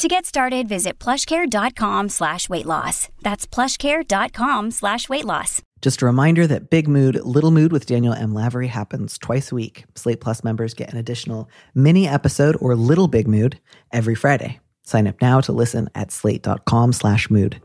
To get started, visit plushcare.com slash weight loss. That's plushcare.com slash weight loss. Just a reminder that Big Mood, Little Mood with Daniel M. Lavery happens twice a week. Slate Plus members get an additional mini episode or Little Big Mood every Friday. Sign up now to listen at slate.com slash mood.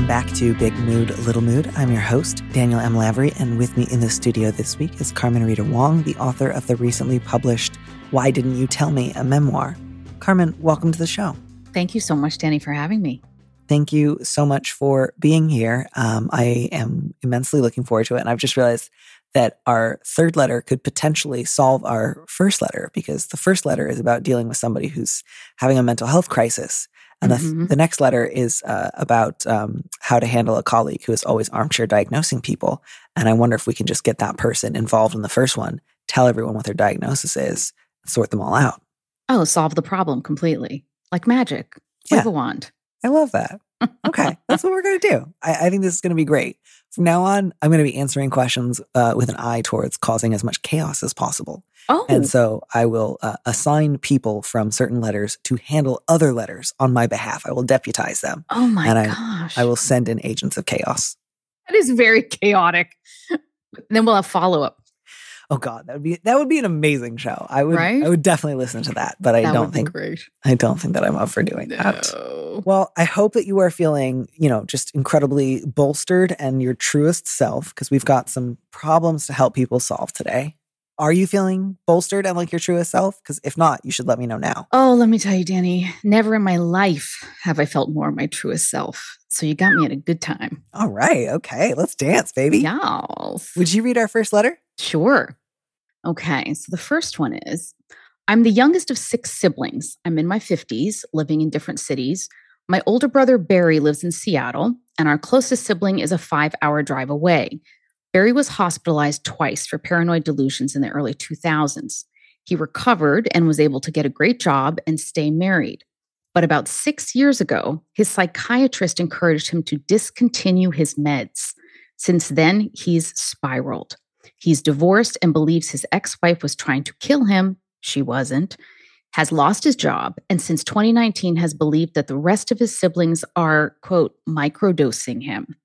Welcome back to Big Mood, Little Mood. I'm your host, Daniel M. Lavery, and with me in the studio this week is Carmen Rita Wong, the author of the recently published Why Didn't You Tell Me, a memoir. Carmen, welcome to the show. Thank you so much, Danny, for having me. Thank you so much for being here. Um, I am immensely looking forward to it. And I've just realized that our third letter could potentially solve our first letter because the first letter is about dealing with somebody who's having a mental health crisis. And mm-hmm. the, the, next letter is uh, about um, how to handle a colleague who is always armchair diagnosing people. And I wonder if we can just get that person involved in the first one, tell everyone what their diagnosis is, sort them all out. Oh, solve the problem completely. Like magic. Wave yeah. a wand. I love that. Okay, that's what we're going to do. I, I, think this is going to be great. From now on, I'm going to be answering questions uh, with an eye towards causing as much chaos as possible. Oh. And so I will uh, assign people from certain letters to handle other letters on my behalf. I will deputize them. Oh my and gosh. I, I will send in agents of chaos. That is very chaotic. then we'll have follow up. Oh God, that would be that would be an amazing show. I would right? I would definitely listen to that, but I that don't think great. I don't think that I'm up for doing no. that. Well, I hope that you are feeling, you know, just incredibly bolstered and your truest self because we've got some problems to help people solve today. Are you feeling bolstered and like your truest self? Because if not, you should let me know now. Oh, let me tell you, Danny, never in my life have I felt more my truest self. So you got me at a good time. All right. Okay. Let's dance, baby. Yes. Would you read our first letter? Sure. Okay. So the first one is I'm the youngest of six siblings. I'm in my 50s, living in different cities. My older brother, Barry, lives in Seattle, and our closest sibling is a five hour drive away. Barry was hospitalized twice for paranoid delusions in the early 2000s. He recovered and was able to get a great job and stay married. But about six years ago, his psychiatrist encouraged him to discontinue his meds. Since then, he's spiraled. He's divorced and believes his ex wife was trying to kill him. She wasn't. Has lost his job, and since 2019 has believed that the rest of his siblings are, quote, microdosing him.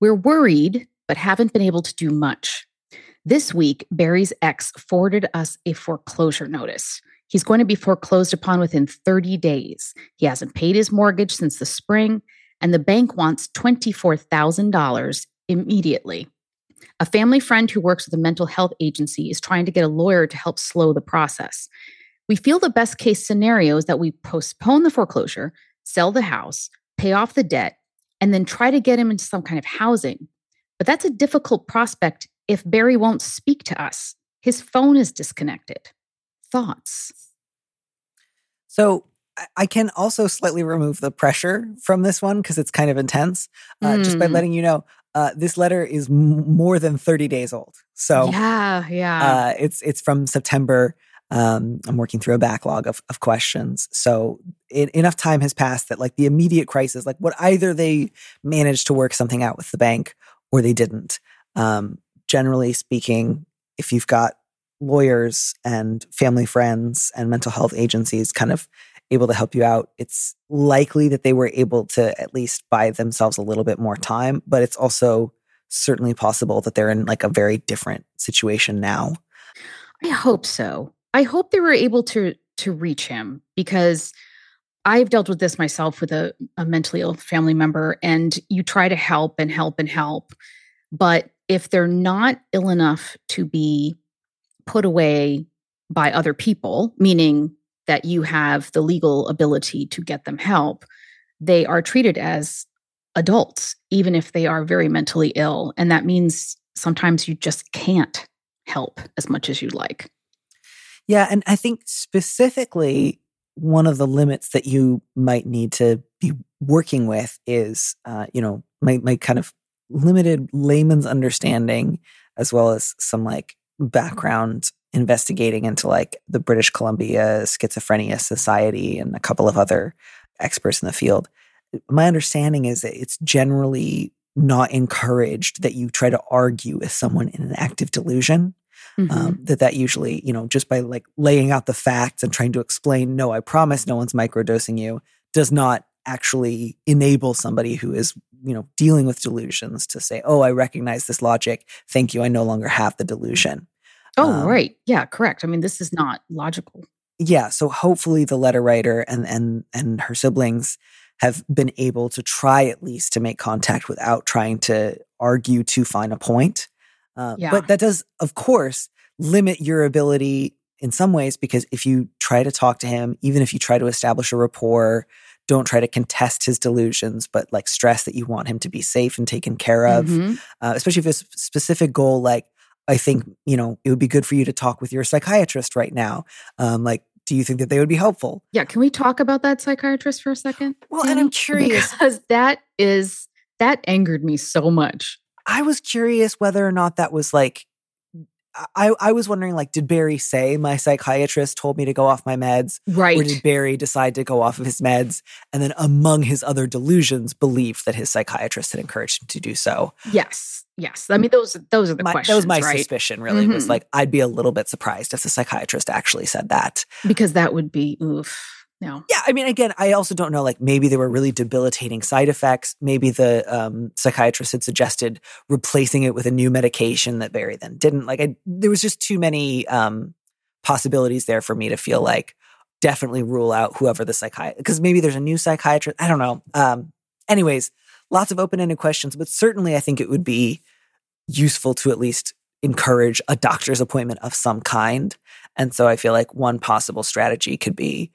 We're worried but haven't been able to do much. This week, Barry's ex forwarded us a foreclosure notice. He's going to be foreclosed upon within 30 days. He hasn't paid his mortgage since the spring, and the bank wants $24,000 immediately. A family friend who works with a mental health agency is trying to get a lawyer to help slow the process. We feel the best case scenario is that we postpone the foreclosure, sell the house, pay off the debt, and then try to get him into some kind of housing. But that's a difficult prospect if Barry won't speak to us. His phone is disconnected. Thoughts? So I can also slightly remove the pressure from this one because it's kind of intense, uh, mm. just by hmm. letting you know. Uh, this letter is m- more than 30 days old. So yeah, yeah. Uh, it's it's from September. Um, I'm working through a backlog of, of questions. So it, enough time has passed that like the immediate crisis, like what either they managed to work something out with the bank or they didn't. Um, generally speaking, if you've got lawyers and family friends and mental health agencies kind of able to help you out, it's likely that they were able to at least buy themselves a little bit more time. But it's also certainly possible that they're in like a very different situation now. I hope so. I hope they were able to to reach him because I've dealt with this myself with a, a mentally ill family member, and you try to help and help and help. But if they're not ill enough to be put away by other people, meaning that you have the legal ability to get them help, they are treated as adults, even if they are very mentally ill. And that means sometimes you just can't help as much as you'd like. Yeah. And I think specifically, one of the limits that you might need to be working with is, uh, you know, my, my kind of limited layman's understanding, as well as some like background investigating into like the British Columbia Schizophrenia Society and a couple of other experts in the field. My understanding is that it's generally not encouraged that you try to argue with someone in an active delusion. Mm-hmm. Um, that that usually, you know, just by like laying out the facts and trying to explain, no, I promise no one's microdosing you, does not actually enable somebody who is, you know, dealing with delusions to say, oh, I recognize this logic. Thank you. I no longer have the delusion. Oh, um, right. Yeah, correct. I mean, this is not logical. Yeah. So hopefully the letter writer and and and her siblings have been able to try at least to make contact without trying to argue to find a point. Uh, yeah. But that does, of course, limit your ability in some ways because if you try to talk to him, even if you try to establish a rapport, don't try to contest his delusions, but like stress that you want him to be safe and taken care of, mm-hmm. uh, especially if it's a specific goal like I think, you know, it would be good for you to talk with your psychiatrist right now. Um, like, do you think that they would be helpful? Yeah. Can we talk about that psychiatrist for a second? Well, and I'm curious because that is, that angered me so much. I was curious whether or not that was like I, I was wondering, like, did Barry say my psychiatrist told me to go off my meds? Right. Or did Barry decide to go off of his meds and then, among his other delusions, believe that his psychiatrist had encouraged him to do so? Yes. Yes. I mean, those those are the my, questions. That was my right? suspicion, really, mm-hmm. was like, I'd be a little bit surprised if the psychiatrist actually said that. Because that would be, oof. Yeah, I mean, again, I also don't know. Like, maybe there were really debilitating side effects. Maybe the um, psychiatrist had suggested replacing it with a new medication that Barry then didn't. Like, I, there was just too many um, possibilities there for me to feel like definitely rule out whoever the psychiatrist. Because maybe there's a new psychiatrist. I don't know. Um, anyways, lots of open-ended questions, but certainly I think it would be useful to at least encourage a doctor's appointment of some kind. And so I feel like one possible strategy could be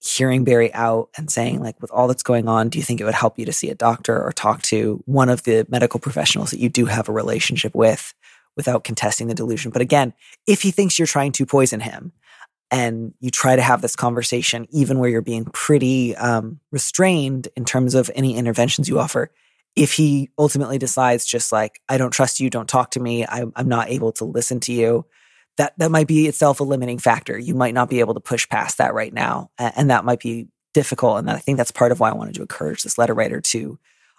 hearing Barry out and saying, like, with all that's going on, do you think it would help you to see a doctor or talk to one of the medical professionals that you do have a relationship with without contesting the delusion? But again, if he thinks you're trying to poison him and you try to have this conversation, even where you're being pretty um, restrained in terms of any interventions you offer, if he ultimately decides just like, I don't trust you, don't talk to me, I'm, I'm not able to listen to you, that that might be itself a limiting factor. You might not be able to push past that right now, and that might be difficult. And I think that's part of why I wanted to encourage this letter writer to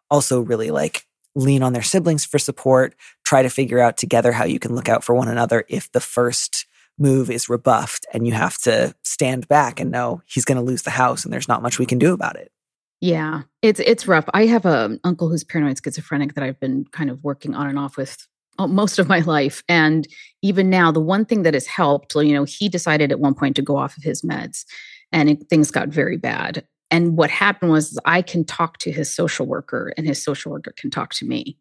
also really like lean on their siblings for support, try to figure out together how you can look out for one another if the first move is rebuffed and you have to stand back and know he's going to lose the house and there's not much we can do about it. Yeah, it's it's rough. I have an um, uncle who's paranoid schizophrenic that I've been kind of working on and off with Uh, most of my life. And even now, the one thing that has helped, you know, he decided at one point to go off of his meds and it, things got very bad. And what happened was I can talk to his social worker and his social worker can talk to me.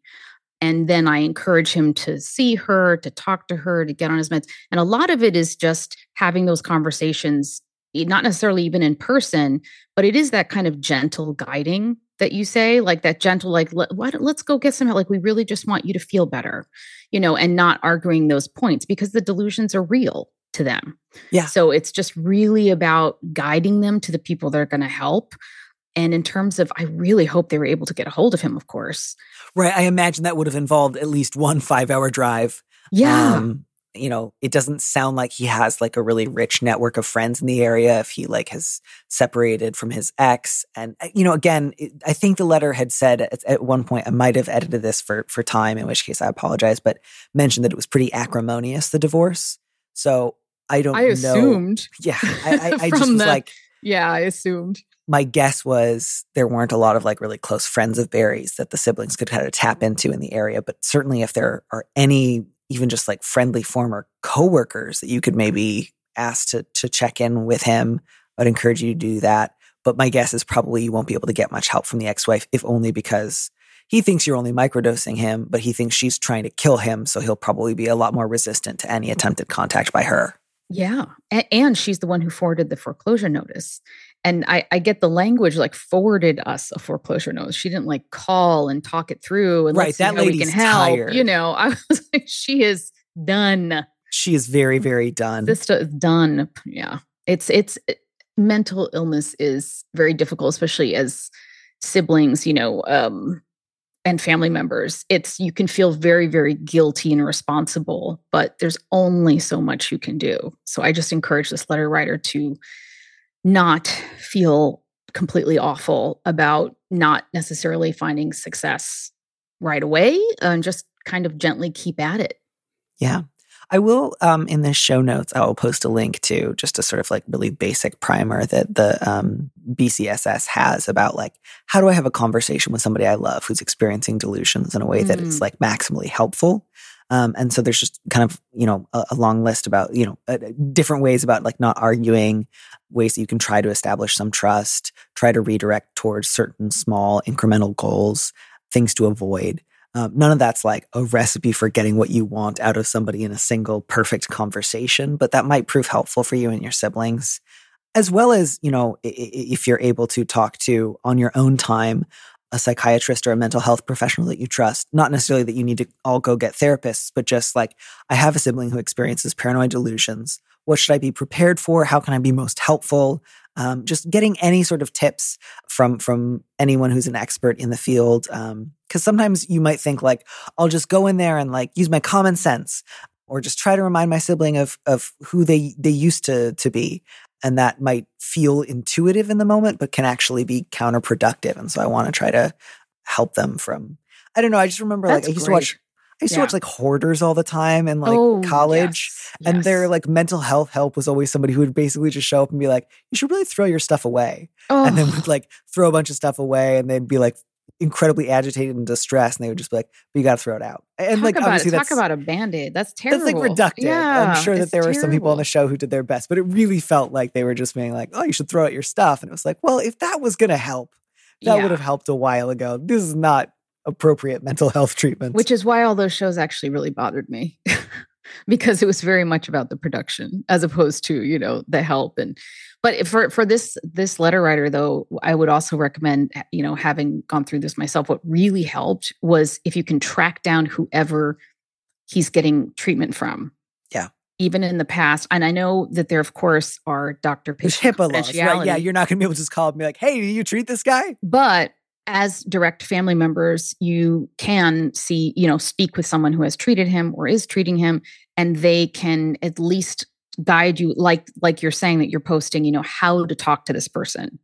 And then I encourage him to see her, to talk to her, to get on his meds. And a lot of it is just having those conversations, not necessarily even in person, but it is that kind of gentle guiding that you say like that gentle like Let, why don't, let's go get some help like we really just want you to feel better you know and not arguing those points because the delusions are real to them. Yeah. So it's just really about guiding them to the people that are going to help. And in terms of i really hope they were able to get a hold of him of course. Right i imagine that would have involved at least one five hour drive yeah. um, you know, it doesn't sound like he has like a really rich network of friends in the area if he like has separated from his ex. And, uh, you know, again, it, I think the letter had said at, at, one point, I might have edited this for, for time, in which case I apologize, but mentioned that it was pretty acrimonious, the divorce. So I don't I assumed. Yeah. I, I, I just was the, like, yeah, I assumed. My guess was there weren't a lot of like really close friends of Barry's that the siblings could kind of tap into in the area. But certainly if there are any even just like friendly former coworkers that you could maybe ask to to check in with him. I'd encourage you to do that. But my guess is probably you won't be able to get much help from the ex-wife, if only because he thinks you're only microdosing him, but he thinks she's trying to kill him, so he'll probably be a lot more resistant to any attempted contact by her. Yeah. And she's the one who forwarded the foreclosure notice. And I, I get the language like forwarded us a foreclosure notice. She didn't like call and talk it through and right. That lady can help. Tired. You know, I was like, she is done. She is very, very done. This is done. Yeah. It's it's it, mental illness is very difficult, especially as siblings, you know, um, and family members. It's you can feel very, very guilty and responsible, but there's only so much you can do. So I just encourage this letter writer to not feel completely awful about not necessarily finding success right away and just kind of gently keep at it. Yeah. I will, um, in the show notes, I will post a link to just a sort of like really basic primer that the um, BCSS has about like, how do I have a conversation with somebody I love who's experiencing delusions in a way mm. that is like maximally helpful? Um, and so there's just kind of, you know, a, a long list about, you know, uh, different ways about like not arguing, ways that you can try to establish some trust, try to redirect towards certain small incremental goals, things to avoid. Um, none of that's like a recipe for getting what you want out of somebody in a single perfect conversation, but that might prove helpful for you and your siblings. As well as, you know, if you're able to talk to on your own time a psychiatrist or a mental health professional that you trust. Not necessarily that you need to all go get therapists, but just like, I have a sibling who experiences paranoid delusions. What should I be prepared for? How can I be most helpful? Um, just getting any sort of tips from from anyone who's an expert in the field. Because um, sometimes you might think like, I'll just go in there and like use my common sense, or just try to remind my sibling of of who they they used to to be, and that might feel intuitive in the moment, but can actually be counterproductive. And so I want to try to help them from. I don't know. I just remember That's like I used great. to watch I used yeah. to watch like hoarders all the time in like oh, college. Yes, and yes. their like mental health help was always somebody who would basically just show up and be like, you should really throw your stuff away. Oh. And then oh. would like throw a bunch of stuff away and they'd be like incredibly agitated and distressed. And they would just be like, but you got to throw it out. And talk like, about obviously, it. talk about a band aid. That's terrible. That's like reductive. Yeah, I'm sure that there terrible. were some people on the show who did their best, but it really felt like they were just being like, oh, you should throw out your stuff. And it was like, well, if that was going to help, that yeah. would have helped a while ago. This is not appropriate mental health treatment. Which is why all those shows actually really bothered me. because it was very much about the production as opposed to you know the help and but for for this this letter writer though i would also recommend you know having gone through this myself what really helped was if you can track down whoever he's getting treatment from. Yeah. Even in the past and i know that there of course are doctor patient HIPAA laws, right? yeah you're not going to be able to just call and be like hey do you treat this guy? But as direct family members, you can see, you know, speak with someone who has treated him or is treating him, and they can at least guide you, like like you're saying that you're posting, you know, how to talk to this person,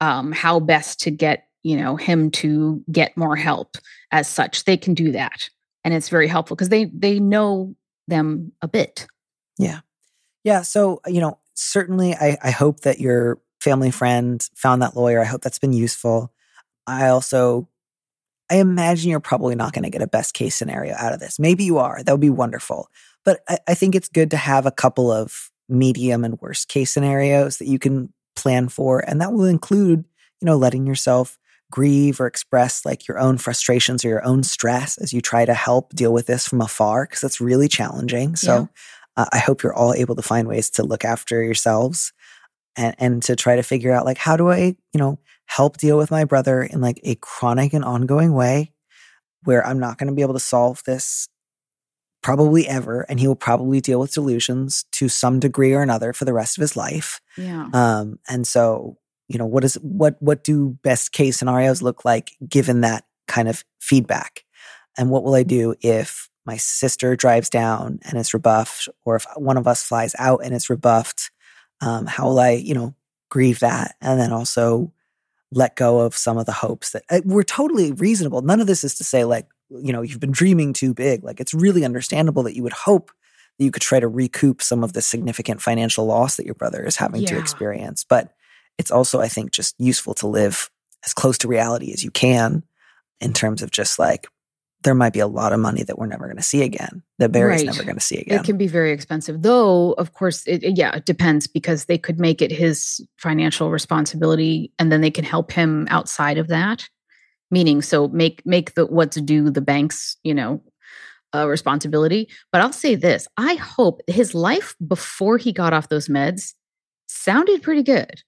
um, how best to get, you know, him to get more help as such. They can do that. And it's very helpful because they they know them a bit. Yeah. Yeah. So, you know, certainly I, I hope that your family friend found that lawyer. I hope that's been useful. I also I imagine you're probably not going to get a best case scenario out of this. Maybe you are. That would be wonderful. But I, I, think it's good to have a couple of medium and worst case scenarios that you can plan for. And that will include, you know, letting yourself grieve or express like your own frustrations or your own stress as you try to help deal with this from afar, because that's really challenging. So yeah. uh, I hope you're all able to find ways to look after yourselves and, and to try to figure out like, how do I, you know, help deal with my brother in like a chronic and ongoing way where I'm not going to be able to solve this probably ever and he will probably deal with delusions to some degree or another for the rest of his life. Yeah. Um and so, you know, what is what what do best case scenarios look like given that kind of feedback? And what will I do if my sister drives down and is rebuffed or if one of us flies out and is rebuffed? Um how will I, you know, grieve that and then also let go of some of the hopes that uh, were totally reasonable. None of this is to say, like, you know, you've been dreaming too big. Like, it's really understandable that you would hope that you could try to recoup some of the significant financial loss that your brother is having yeah. to experience. But it's also, I think, just useful to live as close to reality as you can in terms of just like there might be a lot of money that we're never going to see again that Barry's right. never going to see again. It can be very expensive, though. Of course, it, yeah, it depends because they could make it his financial responsibility, and then they can help him outside of that. Meaning, so make make the what's due the banks, you know, a responsibility. But I'll say this I hope his life before he got off those meds sounded pretty good.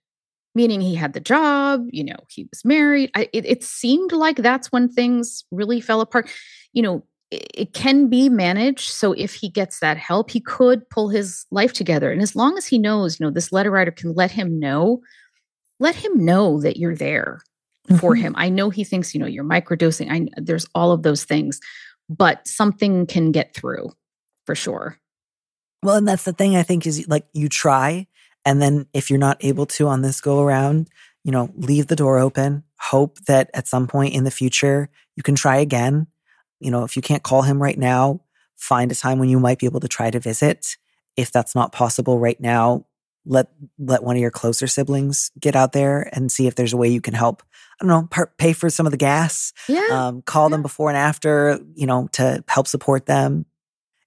Meaning he had the job, you know, he was married. I, it, it seemed like that's when things really fell apart. You know, it, it can be managed. So if he gets that help, he could pull his life together. And as long as he knows, you know, this letter writer can let him know, let him know that you're there for Mhm. him. I know he thinks, you know, you're microdosing. I there's all of those things, but something can get through for sure. Well, and that's the thing I think is like you try, and then if you're not able to on this go around, you know, leave the door open. Hope that at some point in the future you can try again. You know, if you can't call him right now, find a time when you might be able to try to visit. If that's not possible right now, let let one of your closer siblings get out there and see if there's a way you can help. I don't know, par- pay for some of the gas, Yeah. um, call them before and after, you know, to help support them.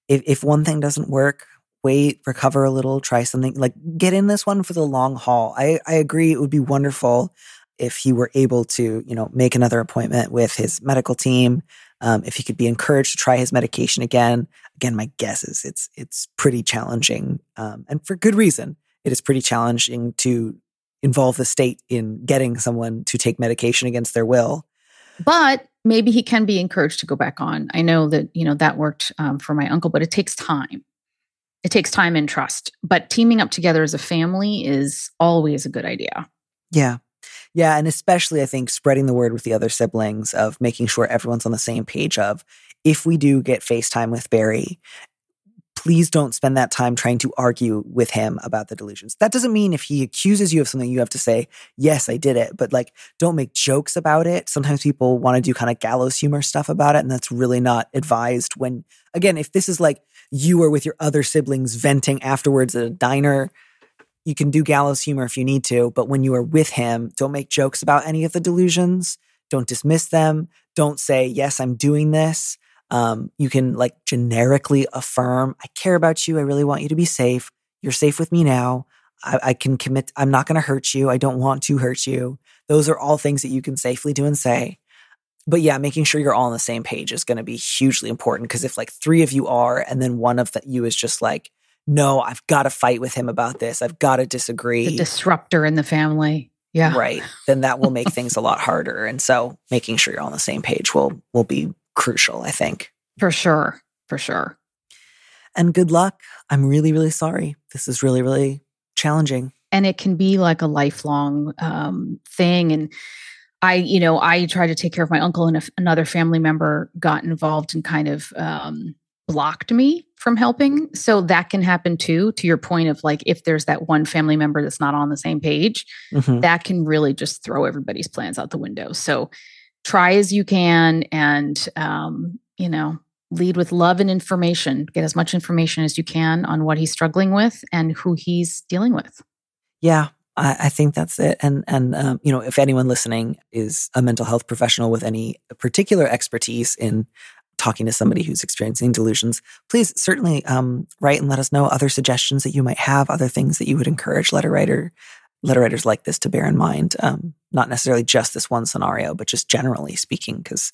If if one thing doesn't work, wait, recover a little, try something. Like get in this one for the long haul. I I agree. It would be wonderful if he were able to, you know, make another appointment with his medical team. Um, if he could be encouraged to try his medication again. Again, my guess is it's it's pretty challenging, um, and for good reason. It is pretty challenging to involve the state in getting someone to take medication against their will. but maybe he can be encouraged to go back on. I know that you know that worked um, for my uncle, but it takes time. It takes time and trust. But teaming up together as a family is always a good idea. Yeah. Yeah. And especially, I think, spreading the word with the other siblings of making sure everyone's on the same page of if we do get FaceTime with Barry, please don't spend that time trying to argue with him about the delusions. That doesn't mean if he accuses you of something, you have to say, yes, I did it. But like, don't make jokes about it. Sometimes people want to do kind of gallows humor stuff about it. And that's really not advised when, again, if this is like you are with your other siblings venting afterwards at a diner, you can do gallows humor if you need to, but when you are with him, don't make jokes about any of the delusions. Don't dismiss them. Don't say, yes, I'm doing this. Um, you can like generically affirm, I care about you. I really want you to be safe. You're safe with me now. I, I can commit, I'm not going to hurt you. I don't want to hurt you. Those are all things that you can safely do and say. But yeah, making sure you're all on the same page is going to be hugely important because if like three of you are, and then one of the, you is just like, no, I've got to fight with him about this. I've got to disagree. The disruptor in the family. Yeah. Right. Then that will make things a lot harder. And so making sure you're on the same page will will be crucial, I think. For sure. For sure. And good luck. I'm really, really sorry. This is really, really challenging. and it can be like a lifelong um, thing and i you know i tried to take care of my uncle and another family member got involved and kind of um, blocked me from helping so that can happen too to your point of like if there's that one family member that's not on the same page Mhm. that can really just throw everybody's plans out the window so try as you can and um, you know lead with love and information get as much information as you can on what he's struggling with and who he's dealing with Yeah, I, I think that's it. And and um, you know, if anyone listening is a mental health professional with any particular expertise in talking to somebody who's experiencing delusions, please certainly um, write and let us know other suggestions that you might have, other things that you would encourage letter writer letter writers like this to bear in mind. Um, not necessarily just this one scenario, but just generally speaking, because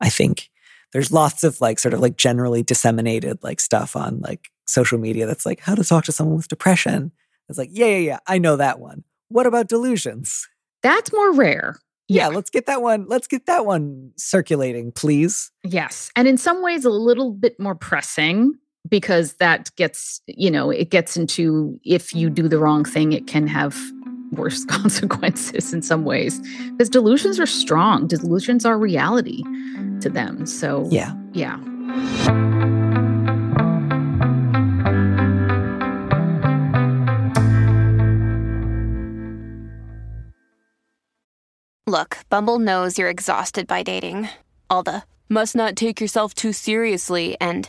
I think there's lots of like sort of like generally disseminated like stuff on like social media that's like how to talk to someone with depression. It's like, yeah, yeah, yeah, I know that one. What about delusions? that's more rare Yeah, let's get that one. Let's get that one circulating, please. Yes. And in some ways, a little bit more pressing because that gets, you know, it gets into if you do the wrong thing, it can have worse consequences in some ways. Because delusions are strong, delusions are reality to them. So, Yeah. yeah. Look, Bumble knows you're exhausted by dating. All the must not take yourself too seriously and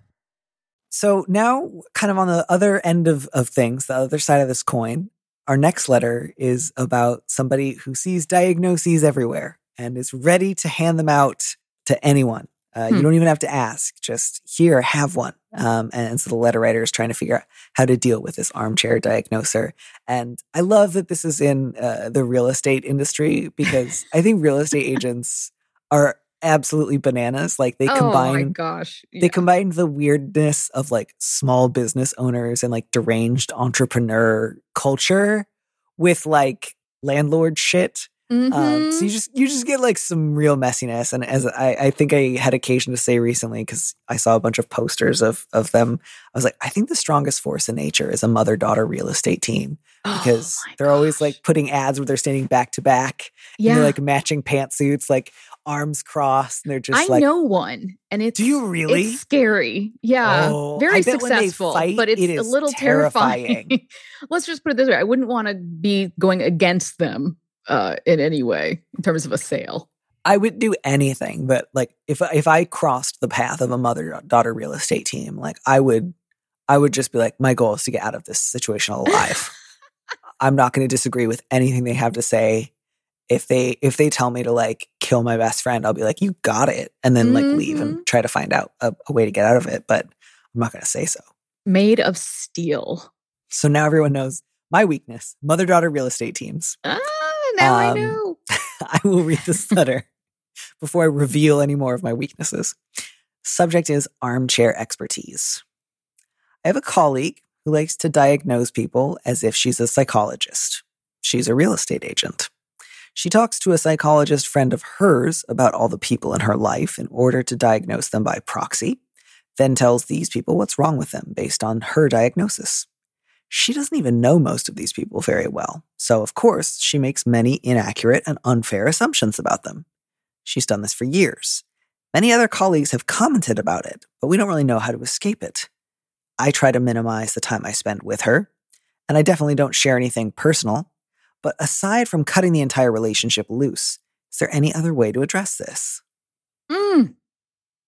So now, kind of on the other end of, of things, the other side of this coin, our next letter is about somebody who sees diagnoses everywhere and is ready to hand them out to anyone. Uh, Hmm. You don't even have to ask, just here, have one. Um, and so the letter writer is trying to figure out how to deal with this armchair diagnoser. And I love that this is in uh, the real estate industry because I think real estate agents are absolutely bananas. Like they oh my combine gosh. they combine the weirdness of like small business owners and like deranged entrepreneur culture with like landlord shit. Um, so you just you just get like some real messiness. And as I, I think I had occasion to say recently, because I saw a bunch of posters of of them, I was like, I think the strongest force in nature is a mother daughter real estate team because Oh they're always like putting ads where they're standing back to back. and yeah. they're like matching pantsuits, like arms crossed, and they're just I like know one, and it's Do you really? It's scary. Yeah, Oh, very I bet when they successful, fight, but it's it a little terrifying. terrifying. Let's just put it this way: I wouldn't want to be going against them uh, in any way in terms of a sale. I would do anything, but like if if I crossed the path of a mother daughter real estate team, like I would, I would just be like, my goal is to get out of this situation alive. I'm not going to disagree with anything they have to say. If they if they tell me to like kill my best friend, I'll be like, you got it, and then like leave and try to find out a, a way to get out of it. But I'm not going to say so. Made of steel. So now everyone knows my weakness: mother daughter real estate teams. Ah, now I Um, know. I will read this letter before I reveal any more of my weaknesses. Subject is armchair expertise. I have a colleague who likes to diagnose people as if she's a psychologist. She's a real estate agent. She talks to a psychologist friend of hers about all the people in her life in order to diagnose them by proxy, then tells these people what's wrong with them based on her diagnosis. She doesn't even know most of these people very well, so of course, she makes many inaccurate and unfair assumptions about them. She's done this for years. Many other colleagues have commented about it, but we don't really know how to escape it. I try to minimize the time I spend with her, and I definitely don't share anything personal. But aside from cutting the entire relationship loose, is there any other way to address this? Mm.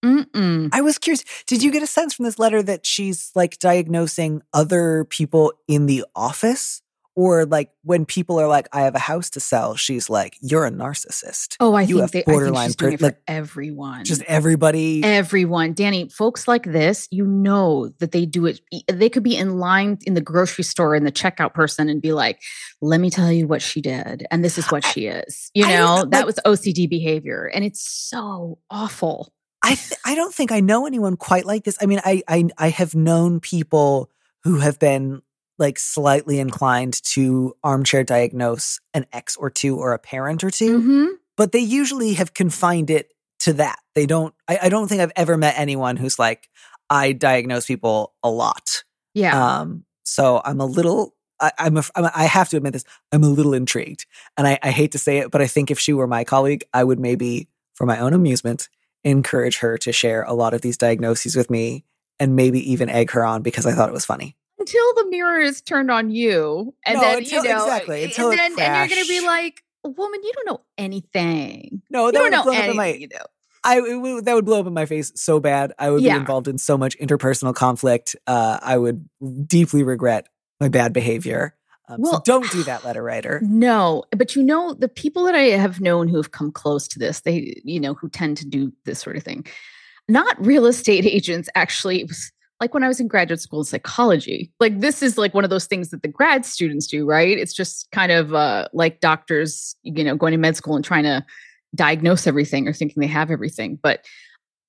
Mm-mm. I was curious. Did you get a sense from this letter that she's like diagnosing other people in the office? Or like when people are like, I have a house to sell, she's like, You're a narcissist. Oh, I you think they. I borderline think she's doing per- for like, everyone. just everybody. everyone danny folks like this you know that they do it they could be in line in the grocery store and the checkout person and be like let me tell you what she did and this is what I- she is you I know know, that like- was ocd behavior and it's so awful I th- I don't think I know anyone quite like this. I mean, I I I have known people who have been like slightly inclined to armchair diagnose an ex or two or a parent or 2 Mhm. but they usually have confined it to that. They don't. I, I don't think I've ever met anyone who's like I diagnose people a lot. yeah Um, so I'm a little. I, I'm, a, I'm a. I have to admit this. I'm a little intrigued, and I, I hate to say it, but I think if she were my colleague, I would maybe, for my own amusement, encourage her to share a lot of these diagnoses with me, and maybe even egg her on because I thought it was funny. Until the mirror is turned on you and No, then until- you know exactly, and until it then and you're gonna be like woman you don't know anything No, you that don't would know blow up in anything my. you know I would- that would blow up in my face so bad. I would Yeah. be involved in so much interpersonal conflict. Uh, I would deeply regret my bad behavior. Um, so Well- don't do that, letter writer. No, but you know, the people that I have known who have come close to this, they, you know, who tend to do this sort of thing, not real estate agents, actually, it was like when I was in graduate school in psychology. Like this is like one of those things that the grad students do, right? It's just kind of uh, like doctors, you know, going to med school and trying to diagnose everything or thinking they have everything. But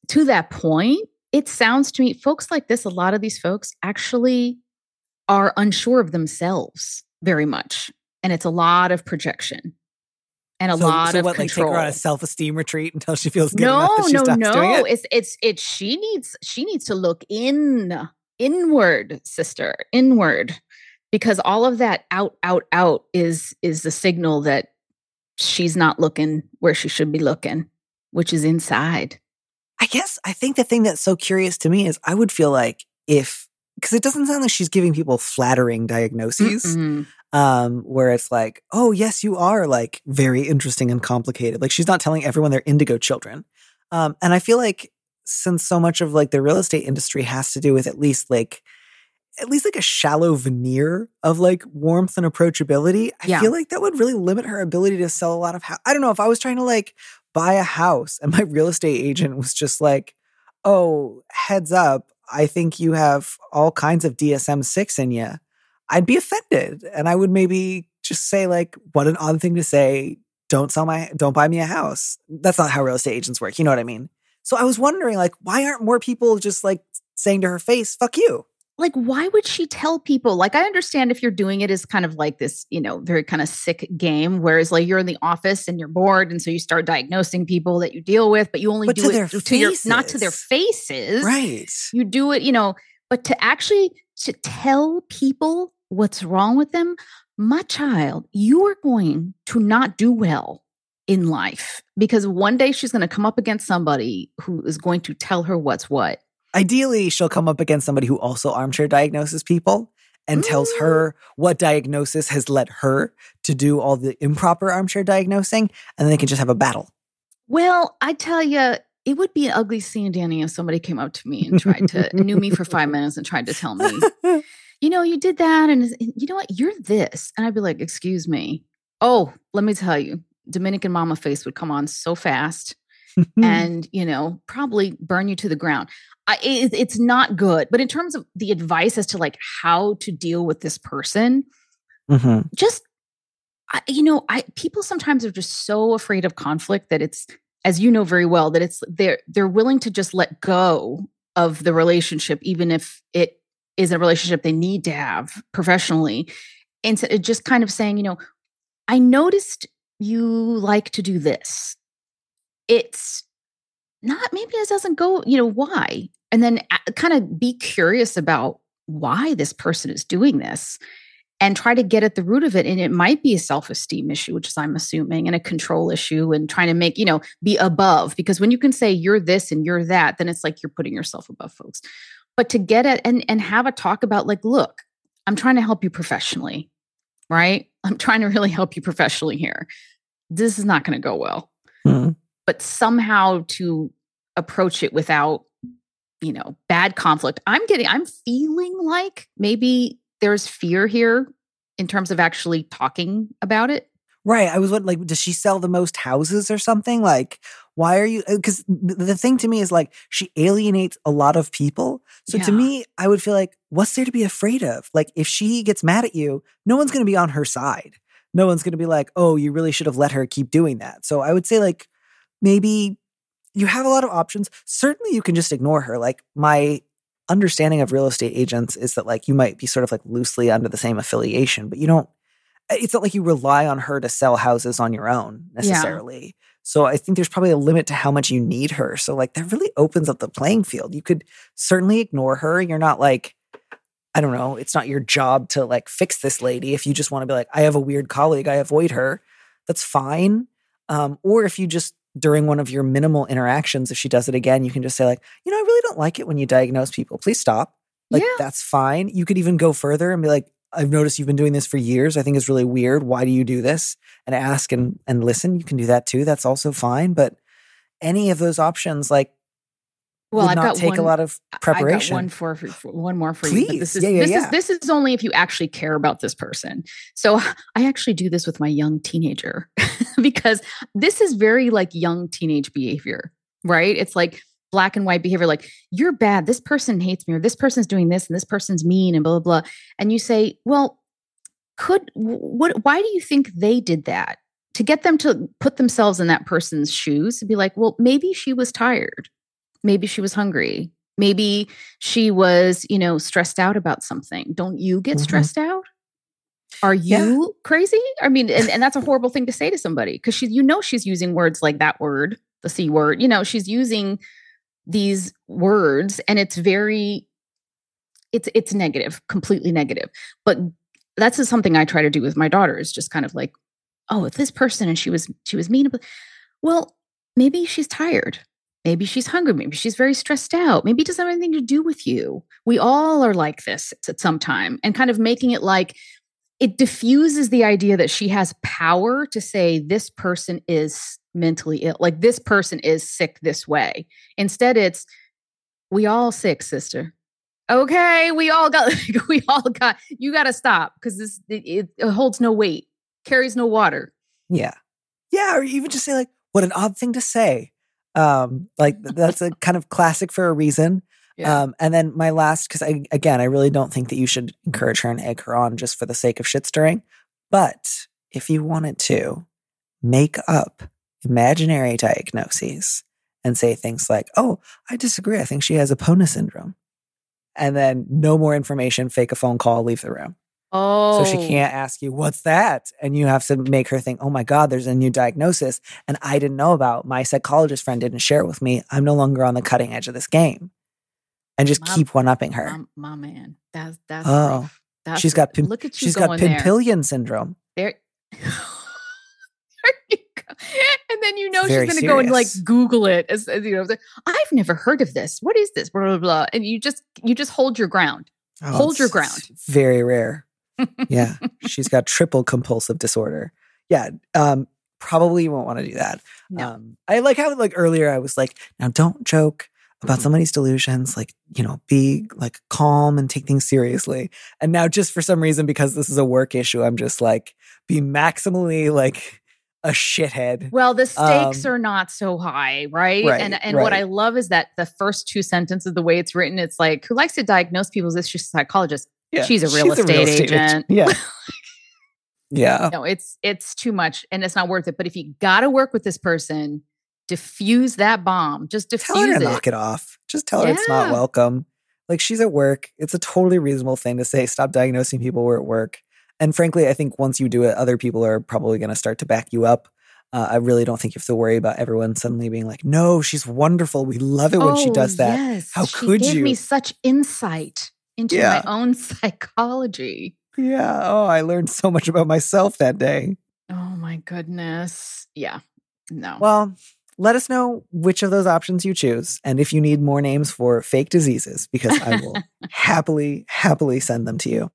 to that point, it sounds to me, folks like this, a lot of these folks actually are unsure of themselves very much. And it's a lot of projection and a so, lot so of what, control. Like take her on a self-esteem retreat until she feels good no, enough that no, no. it. It's it's it's she needs she needs to look in inward, sister, inward, because all of that out, out, out is is the signal that she's not looking where she should be looking, which is inside. I guess I think the thing that's so curious to me is I would feel like if because it doesn't sound like she's giving people flattering diagnoses. Mm-mm. Um, where it's like, oh yes, you are like very interesting and complicated. Like she's not telling everyone they're indigo children. Um, and I feel like since so much of like the real estate industry has to do with at least like at least like a shallow veneer of like warmth and approachability, I Yeah. feel like that would really limit her ability to sell a lot of house. I don't know if I was trying to like buy a house and my real estate agent was just like, "Oh, heads up, I think you have all kinds of DSM 6 in you." I'd be offended and I would maybe just say like, "What an odd thing to say. Don't sell my don't buy me a house." That's not how real estate agents work, you know what I mean? So I was wondering like, why aren't more people just like saying to her face, "Fuck you." Like, why would she tell people? Like, I understand if you're doing it as kind of like this, you know, very kind of sick game, whereas like you're in the office and you're bored, and so you start diagnosing people that you deal with, but you only But do to it their to your not to their faces. faces, Right. you do it, you know, but to actually to tell people what's wrong with them, my child, you are going to not do well in life because one day she's going to come up against somebody who is going to tell her what's what. Ideally, she'll come up against somebody who also armchair diagnoses people and tells Mm. her what diagnosis has led her to do all the improper armchair diagnosing, and then they can just have a battle. Well, I tell you, it would be an ugly scene, Danny, if somebody came up to me and tried to knew me for five minutes and tried to tell me, you know, you did that, and and you know what, you're this, and I'd be like, excuse me. Oh, let me tell you, Dominican mama face would come on so fast. And you know probably burn you to the ground I, it, it's not good but in terms of the advice as to like how to deal with this person Mhm. just I, you know i people sometimes are just so afraid of conflict that it's as you know very well that it's they're they're willing to just let go of the relationship even if it is a relationship they need to have professionally and so uh, just kind of saying you know i noticed you like to do this. It's not maybe it doesn't go you know why? And then uh, kind of be curious about why this person is doing this and try to get at the root of it and it might be a self-esteem issue which is i'm assuming and a control issue and trying to make you know be above because when you can say you're this and you're that then it's like you're putting yourself above folks but to get it and and have a talk about like look i'm trying to help you professionally right? I'm trying to really help you professionally here. This is not going to go well. Mhm. but somehow to approach it without you know bad conflict i'm getting i'm feeling like maybe there's fear here in terms of actually talking about it Right. I was wondering, like, does she sell the most houses or something? Like, why are you? Uh, because the thing to me is like, she alienates a lot of people. So to me, I would feel like, what's there to be afraid of? Like, if she gets mad at you, no one's going to be on her side. No one's going to be like, oh, you really should have let her keep doing that. So I would say, like, maybe you have a lot of options. Certainly, you can just ignore her. Like, my understanding of real estate agents is that, like, you might be sort of like loosely under the same affiliation, but you don't it's not like you rely on her to sell houses on your own necessarily. So I think there's probably a limit to how much you need her. So like that really opens up the playing field. You could certainly ignore her. You're not like I don't know, it's not your job to like fix this lady. If you just want to be like I have a weird colleague, I avoid her. That's fine. Um, or if you just during one of your minimal interactions if she does it again, you can just say like, "You know, I really don't like it when you diagnose people. Please stop." Like Yeah. that's fine. You could even go further and be like, I've noticed you've been doing this for years. I think it's really weird. Why do you do this? And ask and and listen. You can do that too. That's also fine. But any of those options, like, well i've not got take one, a lot of preparation. One for, for- one more for you. This Please. is Yeah, yeah, this yeah. is this is only if you actually care about this person. So I actually do this with my young teenager because this is very like young teenage behavior, right? It's like black and white behavior like you're bad. This person hates me or this person's doing this and this person's mean and blah blah blah. And you say well could what why do you think they did that? To get them to put themselves in that person's shoes and be like well maybe she was tired. Maybe she was hungry. Maybe she was you know stressed out about something. Don't you get Mhm. stressed out? Are you Yeah. crazy? I mean and, and that's a horrible thing to say to somebody because she you know she's using words like that word the c word. You know she's using these words and it's very it's it's negative completely negative but that's just something i try to do with my daughter is just kind of like oh if this person and she was she was mean well maybe she's tired. Maybe she's hungry. Maybe she's very stressed out. Maybe it doesn't have anything to do with you. We all are like this at some time and kind of making it like it diffuses the idea that she has power to say this person is mentally ill like this person is sick this way instead it's we all sick sister okay we all got we all got you got to stop because this it, it, it holds no weight carries no water Yeah. Yeah. Or even just say, like, what an odd thing to say. Um, like that's a kind of classic for a reason. Um, and then my last, because I again, I really don't think that you should encourage her and egg her on just for the sake of shit stirring. But if you wanted to, make up imaginary diagnoses and say things like, "Oh, I disagree. I think she has Epona syndrome," and then no more information. Fake a phone call. Leave the room. oh So she can't ask you, what's that? And you have to make her think, oh my God, there's a new diagnosis. And I didn't know about. My psychologist friend didn't share it with me. I'm no longer on the cutting edge of this game. And just My- keep one upping her. my, my man that's that's Oh, rough. That's she's got pim- look at you she's got going there. Syndrome. there there you go. and then you know she's going to go and like google it as, as, you know like, i've never heard of this what is this blah blah blah and you just you just hold your ground Oh, Hold your it's Very rare. Yeah. she's got triple compulsive disorder. Yeah. Um, probably you won't want to do that. No. Um, I like how like earlier I was like, now don't joke about somebody's delusions. Like, you know, be like calm and take things seriously. And now just for some reason, because this is a work issue, I'm just like be maximally like a shithead. Well, the stakes Um, are not so high, right? right, and and what. I love is that the first two sentences, the way it's written, it's like, who likes to diagnose people? Is this just a psychologist? She's a real estate agent. Yeah. yeah. No, it's it's too much and it's not worth it. But if you gotta work with this person, diffuse that bomb. Just Tell her diffuse to it. knock it off. Just tell her it's not welcome. Like she's at work. It's a totally reasonable thing to say. Stop diagnosing people we're at work. And frankly, I think once you do it, other people are probably going to start to back you up. Uh, I really don't think you have to worry about everyone suddenly being like, "No, she's wonderful. We love it when she does that." Oh, Yes. How she could gave me such insight into Yeah. my own psychology. Yeah. Oh, I learned so much about myself that day. Oh my goodness. Yeah. No. Well, let us know which of those options you choose, and if you need more names for fake diseases, because I will happily, happily send them to you.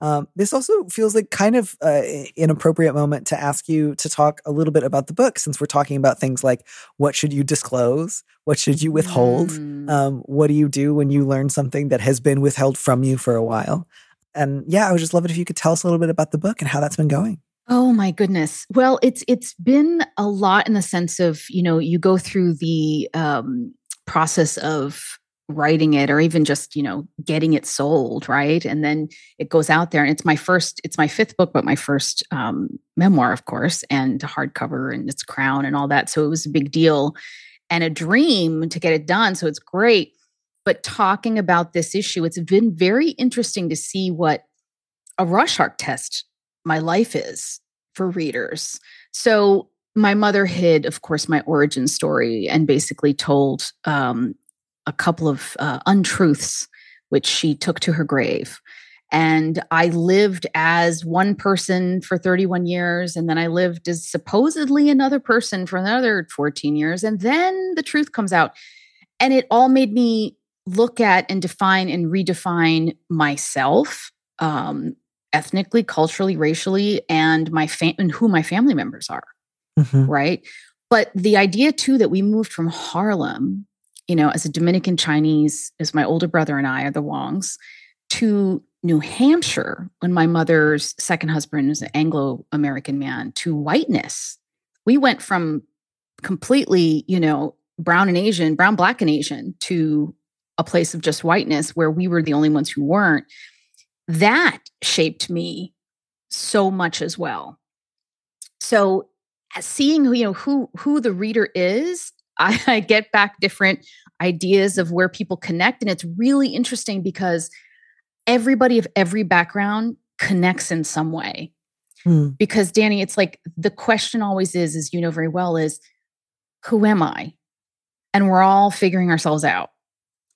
Um, this also feels like kind of uh, an appropriate moment to ask you to talk a little bit about the book, since we're talking about things like what should you disclose, what should you withhold, Mm. um, what do you do when you learn something that has been withheld from you for a while. And yeah, I would just love it if you could tell us a little bit about the book and how that's been going. Oh my goodness. Well, it's it's been a lot in the sense of, you know, you go through the um process of writing it or even just, you know, getting it sold, right? And then it goes out there and it's my first it's my fifth book but my first um memoir, of course, and hardcover and its crown and all that. So it was a big deal and a dream to get it done, so it's great. But talking about this issue, it's been very interesting to see what a Rorschach test my life is for readers. So my mother hid, of course, my origin story and basically told um, a couple of uh, untruths, which she took to her grave. And I lived as one person for 31 years. And then I lived as supposedly another person for another 14 years. And then the truth comes out. And it all made me look at and define and redefine myself um, ethnically, culturally, racially, and my fam- and who my family members are, Mhm. right? But the idea too that we moved from Harlem, you know, as a Dominican Chinese, as my older brother and I are the Wongs, to New Hampshire when my mother's second husband was an Anglo American man to whiteness. We went from completely, you know, brown and Asian, brown, black, and Asian to a place of just whiteness where we were the only ones who weren't, that shaped me so much as well. So seeing who you know who who the reader is, I, I get back different ideas of where people connect. And it's really interesting because everybody of every background connects in some way. Hmm. Because Danny, it's like the question always is, as you know very well, is who am I? And we're all figuring ourselves out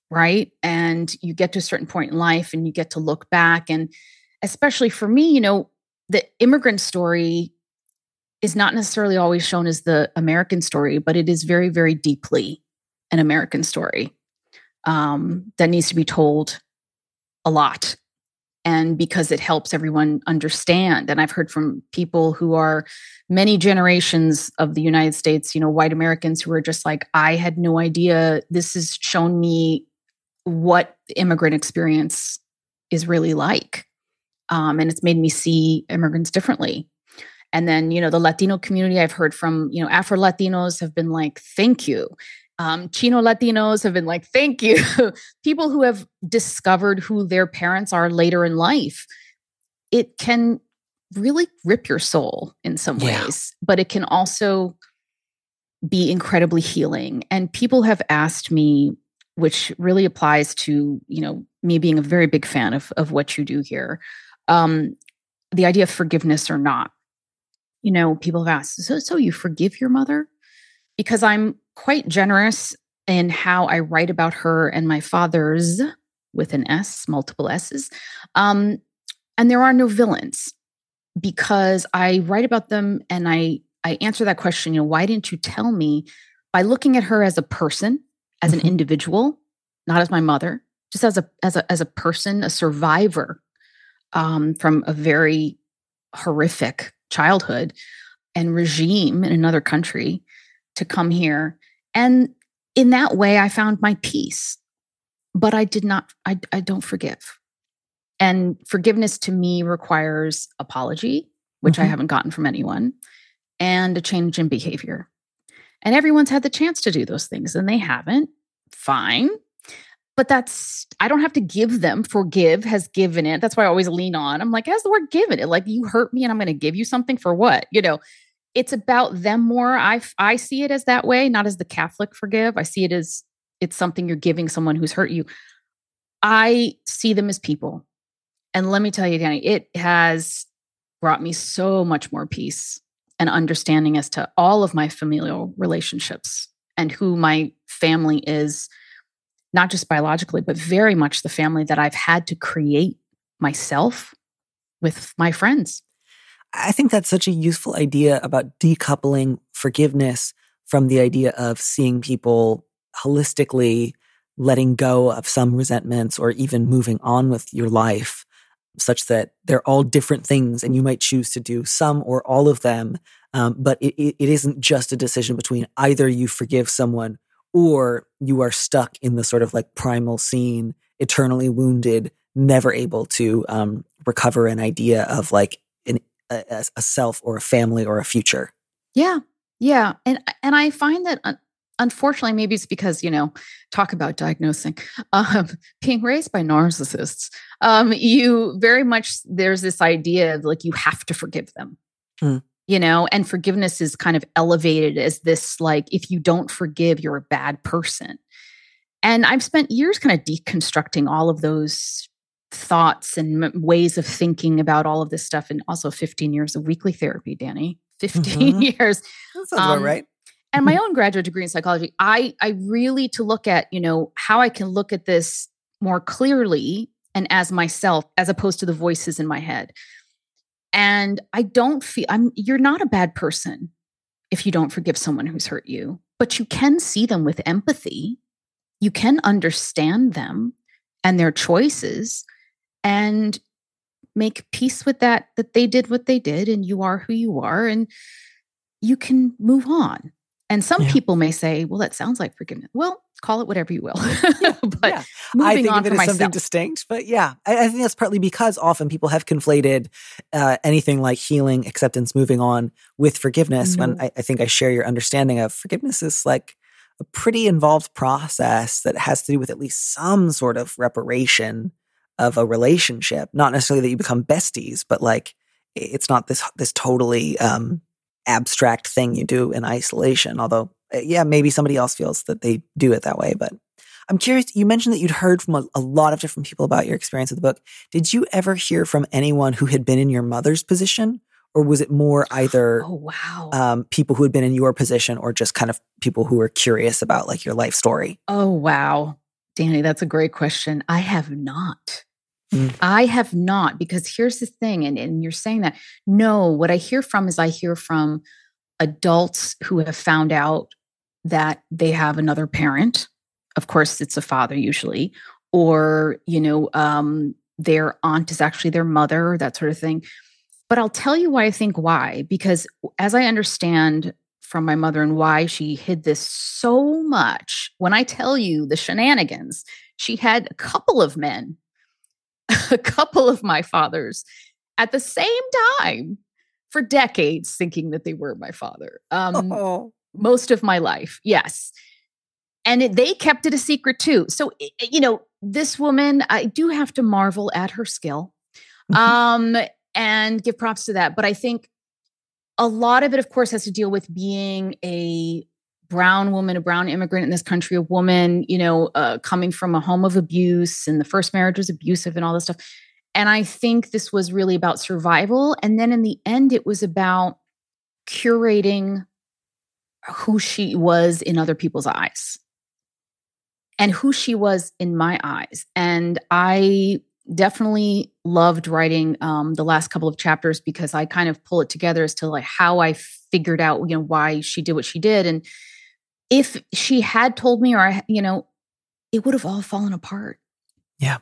right? And you get to a certain point in life and you get to look back. And especially for me, you know, the immigrant story is not necessarily always shown as the American story, but it is very, very deeply an American story um, that needs to be told a lot. And because it helps everyone understand. And I've heard from people who are many generations of the United States, you know, white Americans who are just like, I had no idea. This has shown me what immigrant experience is really like. Um, and it's made me see immigrants differently. And then, you know, the Latino community, I've heard from, you know, Afro Latinos have been like, thank you. Um, Chino Latinos have been like, thank you. People who have discovered who their parents are later in life. It can really rip your soul in some yeah. ways, but it can also be incredibly healing. And people have asked me, which really applies to you know me being a very big fan of of what you do here um the idea of forgiveness or not. You know people have asked so so you forgive your mother? Because i'm quite generous in how i write about her and my father's with an s multiple s's um and there are no villains because i write about them and i i answer that question you know why didn't you tell me? by looking at her as a person as an mm-hmm. individual, not as my mother, just as a as a as a person, a survivor um, from a very horrific childhood and regime in another country to come here. And in that way, I found my peace. But I did not, I, I don't forgive. And forgiveness to me requires apology, which mm-hmm. I haven't gotten from anyone, and a change in behavior. And everyone's had the chance to do those things and they haven't. Fine. But that's, I don't have to give them. Forgive has given it. That's why I always lean on. I'm like, has the word given it? Like, you hurt me and I'm going to give you something for what? You know, it's about them more. I, I see it as that way, not as the Catholic forgive. I see it as it's something you're giving someone who's hurt you. I see them as people. And let me tell you, Danny, it has brought me so much more peace and understanding as to all of my familial relationships and who my family is, not just biologically, but very much the family that I've had to create myself with my friends. I think that's such a useful idea about decoupling forgiveness from the idea of seeing people holistically letting go of some resentments or even moving on with your life such that they're all different things and you might choose to do some or all of them. Um, but it, it isn't just a decision between either you forgive someone or you are stuck in the sort of like primal scene, eternally wounded, never able to um, recover an idea of like an, a, a self or a family or a future. Yeah. Yeah. And, and I find that uh, unfortunately, maybe it's because, you know, talk about diagnosing, um, being raised by narcissists, um, you very much, there's this idea of like, you have to forgive them, hmm. you know, and forgiveness is kind of elevated as this, like, if you don't forgive, you're a bad person. And I've spent years kind of deconstructing all of those thoughts and m- ways of thinking about all of this stuff and also 15 years of weekly therapy danny 15 mm-hmm. years that sounds um, about right and my hmm. own graduate degree in psychology i i really to look at you know how i can look at this more clearly and as myself as opposed to the voices in my head. And i don't feel i'm you're not a bad person if you don't forgive someone who's hurt you but you can see them with empathy. You can understand them and their choices and make peace with that that they did what they did and you are who you are and you can move on and some yeah. people may say, well, that sounds like forgiveness. Well, call it whatever you will. but yeah. I think of it as something distinct. But yeah, I, I, think that's partly because often people have conflated uh, anything like healing, acceptance, moving on with forgiveness. No. When I, I, think I share your understanding of forgiveness is like a pretty involved process that has to do with at least some sort of reparation of a relationship. Not necessarily that you become besties, but like it's not this this totally um, abstract thing you do in isolation. Although, uh, yeah, maybe somebody else feels that they do it that way. But I'm curious. You mentioned that you'd heard from a, a lot of different people about your experience with the book. Did you ever hear from anyone who had been in your mother's position? Or was it more either oh, wow. um, people who had been in your position or just kind of people who were curious about like your life story? Oh, wow. Danny, that's a great question. I have not. Mm. I have not, because here's the thing, and, and you're saying that. No, what I hear from is I hear from adults who have found out that they have another parent. Of course, it's a father usually, or, you know, um, their aunt is actually their mother, that sort of thing. But I'll tell you why I think why, because as I understand from my mother and why she hid this so much, when I tell you the shenanigans, she had a couple of men a couple of my fathers at the same time for decades thinking that they were my father. Um, oh. Most of my life, yes. And it, they kept it a secret too. So, you know, this woman, I do have to marvel at her skill mm-hmm. um, and give props to that. But I think a lot of it, of course, has to deal with being a brown woman, a brown immigrant in this country, a woman, you know, uh, coming from a home of abuse and the first marriage was abusive and all this stuff. And I think this was really about survival. And then in the end, it was about curating who she was in other people's eyes and who she was in my eyes. And I definitely loved writing um, the last couple of chapters because I kind of pull it together as to like how I figured out, you know, why she did what she did. And if she had told me, or, you know, it would have all fallen apart. Yeah.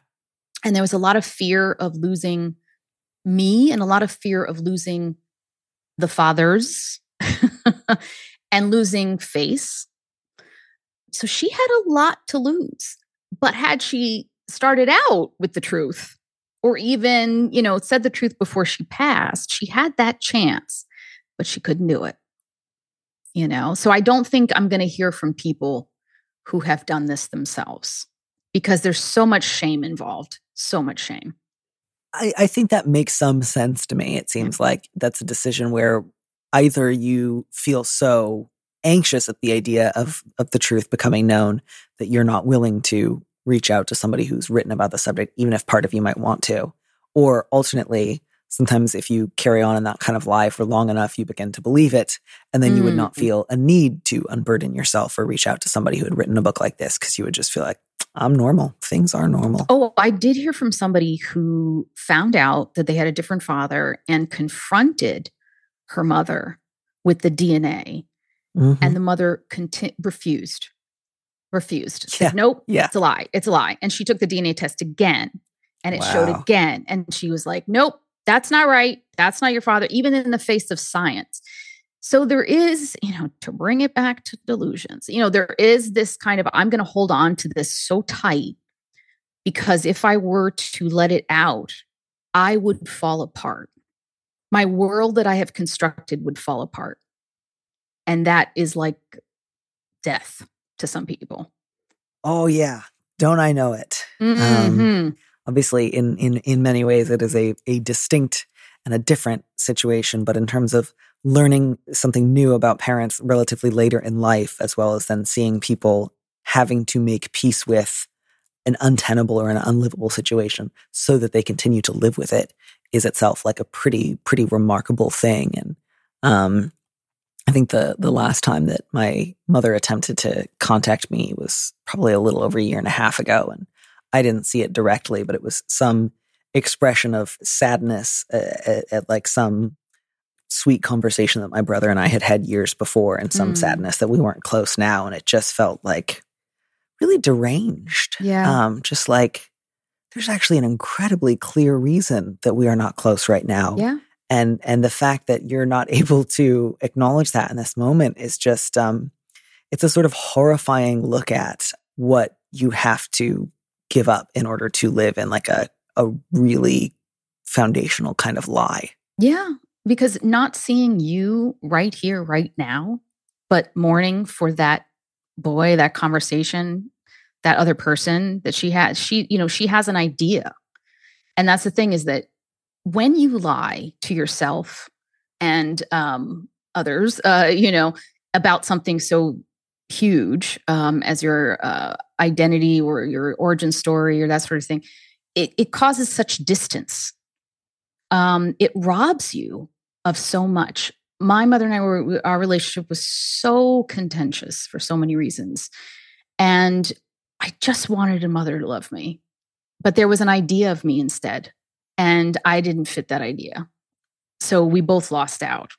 And there was a lot of fear of losing me and a lot of fear of losing the fathers and losing face. So she had a lot to lose. But had she started out with the truth or even, you know, said the truth before she passed, she had that chance, but she couldn't do it you know? So i don't think i'm going to hear from people who have done this themselves because there's so much shame involved so much shame. I, I think that makes some sense to me it seems like that's a decision where either you feel so anxious at the idea of of the truth becoming known that you're not willing to reach out to somebody who's written about the subject even if part of you might want to or alternately sometimes if you carry on in that kind of lie for long enough, you begin to believe it. And then mm. you would not mm. feel a need to unburden yourself or reach out to somebody who had written a book like this because you would just feel like, I'm normal. Things are normal. Oh, I did hear from somebody who found out that they had a different father and confronted her mother with the DNA. Mm-hmm. And the mother conti- refused, refused. Said, yeah. nope, yeah. it's a lie. It's a lie. And she took the DNA test again and it wow. showed again. And she was like, nope, that's not right. That's not your father, even in the face of science. So there is, you know, to bring it back to delusions, you know, there is this kind of, I'm going to hold on to this so tight because if I were to let it out, I would fall apart. My world that I have constructed would fall apart. And that is like death to some people. Oh, yeah. Don't I know it? Um, mm-hmm. Um, obviously in in in many ways it is a a distinct and a different situation but in terms of learning something new about parents relatively later in life as well as then seeing people having to make peace with an untenable or an unlivable situation so that they continue to live with it is itself like a pretty pretty remarkable thing. And um I think the the last time that my mother attempted to contact me was probably a little over a year and a half ago and I didn't see it directly, but it was some expression of sadness at, at, at, like some sweet conversation that my brother and I had had years before, and some mm. sadness that we weren't close now, and it just felt like really deranged. Yeah, um, just like there's actually an incredibly clear reason that we are not close right now. Yeah. And and the fact that you're not able to acknowledge that in this moment is just um it's a sort of horrifying look at what you have to give up in order to live in like a, a really foundational kind of lie. Yeah. Because not seeing you right here, right now, but mourning for that boy, that conversation, that other person that she has, she, you know, she has an idea. And that's the thing is that when you lie to yourself and um, others, uh, you know, about something so huge um, as your uh, identity or your origin story or that sort of thing, it, it causes such distance. Um, it robs you of so much. My mother and I were, our relationship was so contentious for so many reasons. And I just wanted a mother to love me. But there was an idea of me instead. And I didn't fit that idea. So we both lost out.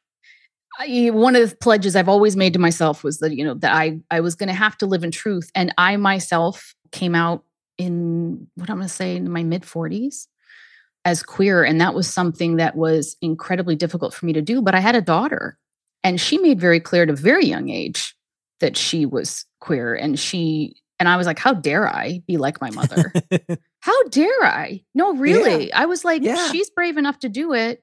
I, one of the pledges I've always made to myself was that, you know, that I, I was going to have to live in truth. And I myself came out in what I'm going to say in my mid 40s as queer. And that was something that was incredibly difficult for me to do. But I had a daughter, and she made very clear at a very young age that she was queer. And she, and I was like, how dare I be like my mother? how dare I? No, really. Yeah. I was like, yeah. she's brave enough to do it.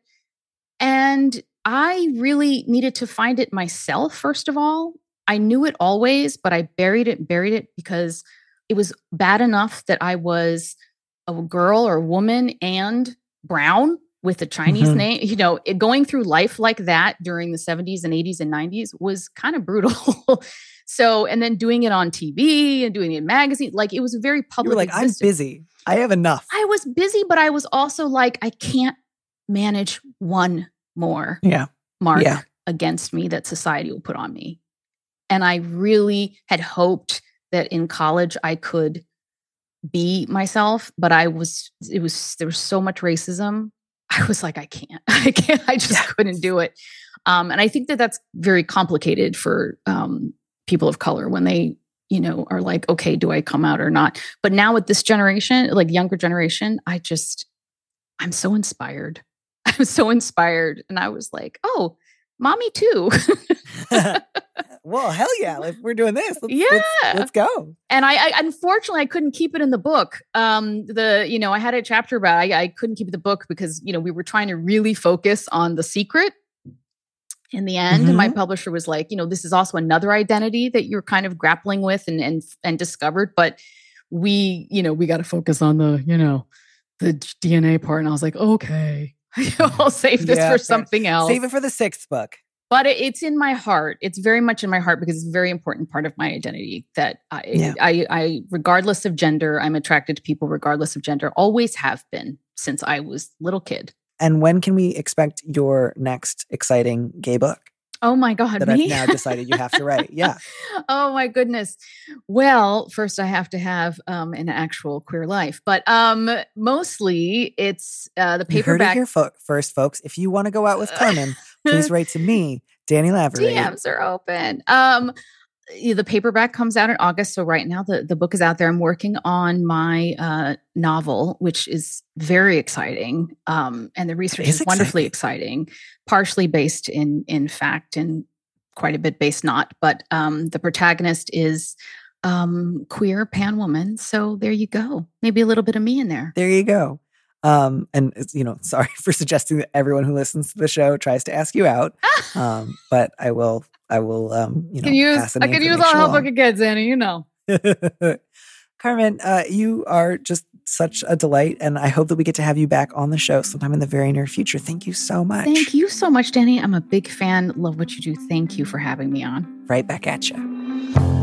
And I really needed to find it myself, first of all. I knew it always, but I buried it, buried it because it was bad enough that I was a girl or a woman and brown with a Chinese mm-hmm. name. You know, it, going through life like that during the 70s and 80s and 90s was kind of brutal. so, and then doing it on TV and doing it in magazines, like it was a very public. Like, existence. I'm busy. I have enough. I was busy, but I was also like, I can't manage one more yeah. mark yeah. against me that society will put on me. And I really had hoped that in college I could be myself, but I was, it was, there was so much racism. I was like, I can't, I can't, I just yeah. couldn't do it. Um, and I think that that's very complicated for um, people of color when they, you know, are like, okay, do I come out or not? But now with this generation, like younger generation, I just, I'm so inspired. I'm so inspired. And I was like, oh, mommy too. well, hell yeah! If we're doing this, let's, yeah, let's, let's go. And I, I, unfortunately I couldn't keep it in the book. Um, the you know I had a chapter about I, I couldn't keep the book because you know we were trying to really focus on the secret. In the end, mm-hmm. my publisher was like, you know, this is also another identity that you're kind of grappling with and and and discovered, but we, you know, we got to focus on the, you know, the DNA part. And I was like, okay, I'll save this yeah, for something else. Save it for the sixth book. But it, it's in my heart. It's very much in my heart because it's a very important part of my identity that I, yeah. I, I, regardless of gender, I'm attracted to people regardless of gender, always have been since I was little kid. And when can we expect your next exciting gay book? Oh my God. That me? I've now decided you have to write. Yeah. oh my goodness. Well, first I have to have um, an actual queer life, but um, mostly it's uh, the paperback. You heard it here fo- first, folks. If you want to go out with Carmen, please write to me, Danny Lavery. DMs are open. Um, the paperback comes out in August. So right now the, the book is out there. I'm working on my uh, novel, which is very exciting. Um, and the research is, is wonderfully exciting, partially based in in fact and quite a bit based not. But um, the protagonist is um, queer pan woman. So there you go. Maybe a little bit of me in there. There you go. Um, and you know, sorry for suggesting that everyone who listens to the show tries to ask you out. um, but I will, I will, um, you know, can use, I can use all help I can get, Zanny. You know, Carmen, uh, you are just such a delight, and I hope that we get to have you back on the show sometime in the very near future. Thank you so much. Thank you so much, Danny. I'm a big fan. Love what you do. Thank you for having me on. Right back at you.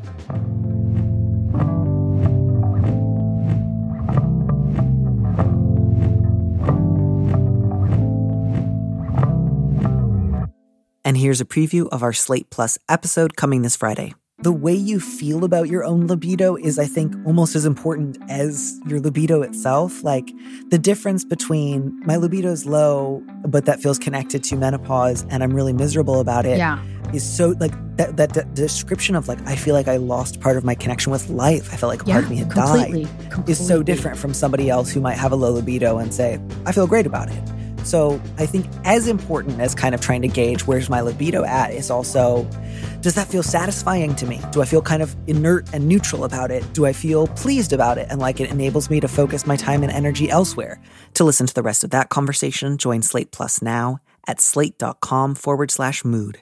Here's a preview of our Slate Plus episode coming this Friday. The way you feel about your own libido is, I think, almost as important as your libido itself. Like the difference between my libido's low, but that feels connected to menopause and I'm really miserable about it. Yeah. Is so like that, that that description of like I feel like I lost part of my connection with life. I felt like a part of me had completely, died. Completely. Is so different from somebody else who might have a low libido and say I feel great about it. So I think as important as kind of trying to gauge where's my libido at is also does that feel satisfying to me? Do I feel kind of inert and neutral about it? Do I feel pleased about it and like it enables me to focus my time and energy elsewhere? To listen to the rest of that conversation, join Slate Plus now at slate.com forward slash mood.